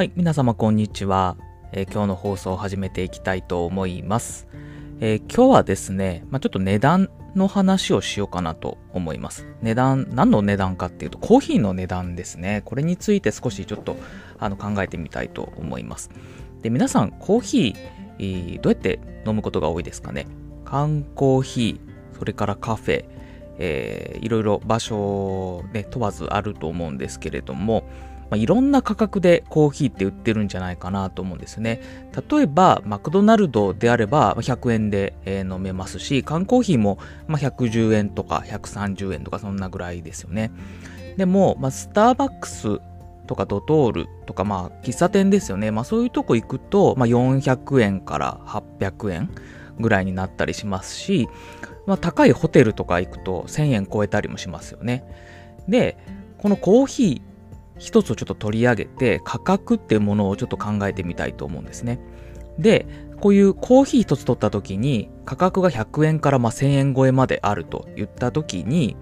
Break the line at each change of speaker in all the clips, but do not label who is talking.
はい、皆様こんにちは、えー今日の放送を始めていきたいと思います。えー今日はですね、まあ、ちょっと値段の話をしようかなと思います。値段、何の値段かっていうと、コーヒーの値段ですね。これについて少しちょっとあの考えてみたいと思います。で、皆さん、コーヒー、どうやって飲むことが多いですかね？缶コーヒー、それからカフェ、えーいろいろ場所ね、問わずあると思うんですけれども、まあ、いろんな価格でコーヒーって売ってるんじゃないかなと思うんですね。例えば、マクドナルドであれば100円で飲めますし、缶コーヒーも110円とか130円とかそんなぐらいですよね。でも、まあ、スターバックスとかドトールとか、まあ、喫茶店ですよね。まあ、そういうとこ行くと、まあ、400円から800円ぐらいになったりしますし、まあ、高いホテルとか行くと1000円超えたりもしますよね。で、このコーヒー一つをちょっと取り上げて価格っていうものをちょっと考えてみたいと思うんですね。で、こういうコーヒー一つ取った時に価格が100円からま1000円超えまであると言った時に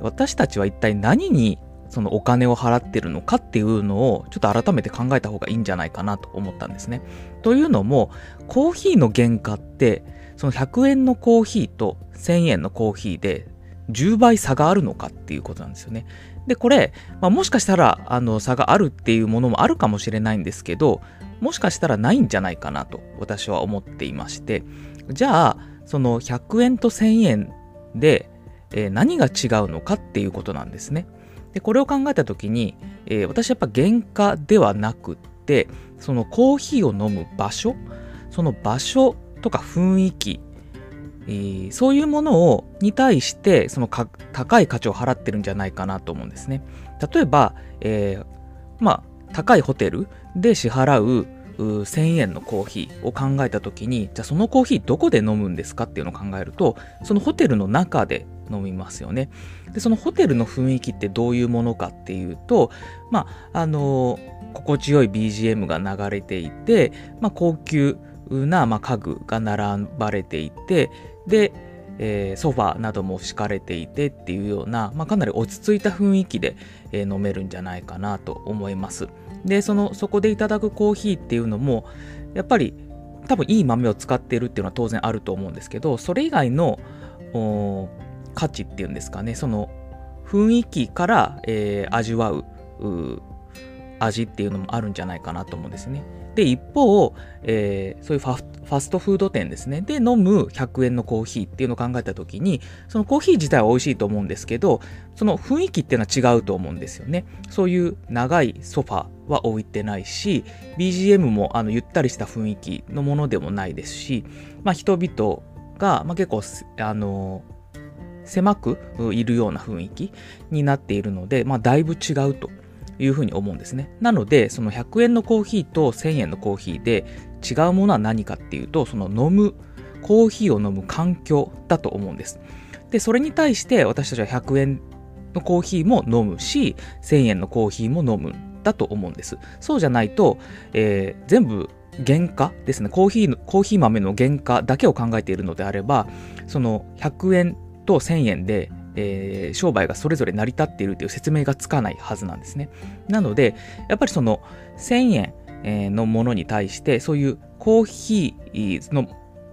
私たちは一体何にそのお金を払ってるのかっていうのをちょっと改めて考えた方がいいんじゃないかなと思ったんですね。というのもコーヒーの原価ってその100円のコーヒーと1000円のコーヒーで10倍差があるのかっていうことなんですよね。で、これ、まあ、もしかしたらあの差があるっていうものもあるかもしれないんですけど、もしかしたらないんじゃないかなと私は思っていまして、じゃあ、その100円と1000円で、えー何が違うのかっていうことなんですね。で、これを考えたときに、えー私やっぱ原価ではなくって、そのコーヒーを飲む場所、その場所とか雰囲気、そういうものをに対してその高い価値を払ってるんじゃないかなと思うんですね。例えば、えーまあ、高いホテルで支払うう1000円のコーヒーを考えた時にじゃあそのコーヒーどこで飲むんですかっていうのを考えるとそのホテルの中で飲みますよね。でそのホテルの雰囲気ってどういうものかっていうとまああの心地よい BGM が流れていて、まあ、高級な、まあ、家具が並ばれていてで、えーソファーなども敷かれていてっていうような、まあ、かなり落ち着いた雰囲気で、えー飲めるんじゃないかなと思います。でそのそこでいただくコーヒーっていうのもやっぱり多分いい豆を使っているっていうのは当然あると思うんですけどそれ以外の価値っていうんですかねその雰囲気から、えー味わう味っていうのもあるんじゃないかなと思うんですね。で一方、えーそういうファストフード店ですねで飲む100円のコーヒーっていうのを考えた時にそのコーヒー自体は美味しいと思うんですけどその雰囲気っていうのは違うと思うんですよねそういう長いソファは置いてないし BGM もあのゆったりした雰囲気のものでもないですし、まあ、人々が、まあ、結構あの狭くいるような雰囲気になっているので、まあ、だいぶ違うというふうに思うんですね。なので、その100円のコーヒーと1000円のコーヒーで違うものは何かっていうと、その飲む、コーヒーを飲む環境だと思うんです。で、それに対して私たちは100円のコーヒーも飲むし、1000円のコーヒーも飲むだと思うんです。そうじゃないと、えー全部原価ですねコーヒーの、コーヒー豆の原価だけを考えているのであれば、その100円と1000円でえー商売がそれぞれ成り立っているという説明がつかないはずなんですね。なので、やっぱりその1000円のものに対して、そういうコーヒーの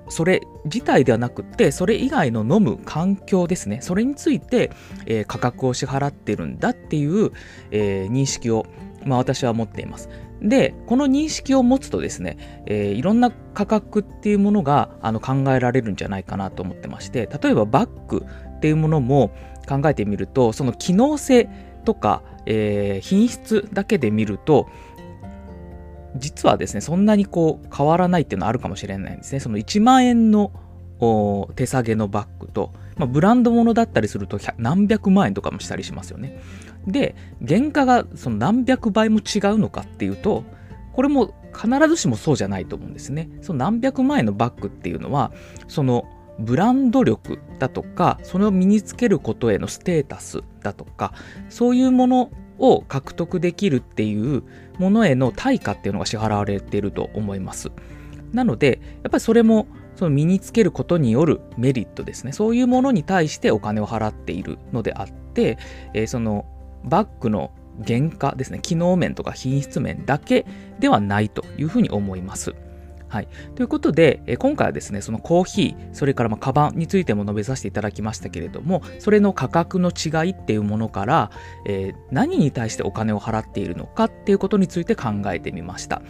それ自体ではなくて、それ以外の飲む環境ですね。それについて、えー価格を支払ってるんだっていう、えー認識を、まあ、私は持っています。で、この認識を持つとですね、えーいろんな価格っていうものがあの考えられるんじゃないかなと思ってまして、例えばバッグっていうものも考えてみると、その機能性とか、えー品質だけで見ると、実はですね、そんなにこう変わらないっていうのはあるかもしれないんですね。その1万円の手提げのバッグと、まあ、ブランド物だったりすると何百万円とかもしたりしますよね。で、原価がその何百倍も違うのかっていうと、これも必ずしもそうじゃないと思うんですね。その何百万円のバッグっていうのは、そのブランド力だとか、それを身につけることへのステータスだとか、そういうものを獲得できるっていうものへの対価っていうのが支払われていると思います。なので、やっぱりそれもその身につけることによるメリットですね。そういうものに対してお金を払っているのであって、えーそのバッグの原価ですね、機能面とか品質面だけではないというふうに思います。はい。ということで、え今回はですね、そのコーヒー、それからまあカバンについても述べさせていただきましたけれども、それの価格の違いっていうものから、えー、何に対してお金を払っているのかっていうことについて考えてみました。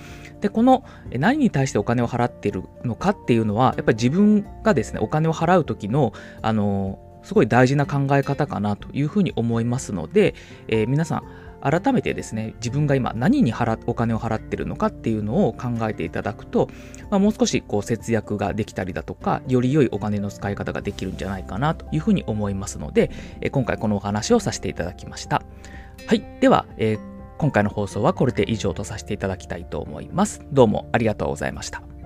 で、この何に対してお金を払っているのかっていうのは、やっぱり自分がですね、お金を払う時の、あのすごい大事な考え方かなというふうに思いますので、えー、皆さん、改めてですね、自分が今何に払お金を払ってるのかっていうのを考えていただくと、まあ、もう少しこう節約ができたりだとか、より良いお金の使い方ができるんじゃないかなというふうに思いますので、今回このお話をさせていただきました。はい。では、えー、今回の放送はこれで以上とさせていただきたいと思います。どうもありがとうございました。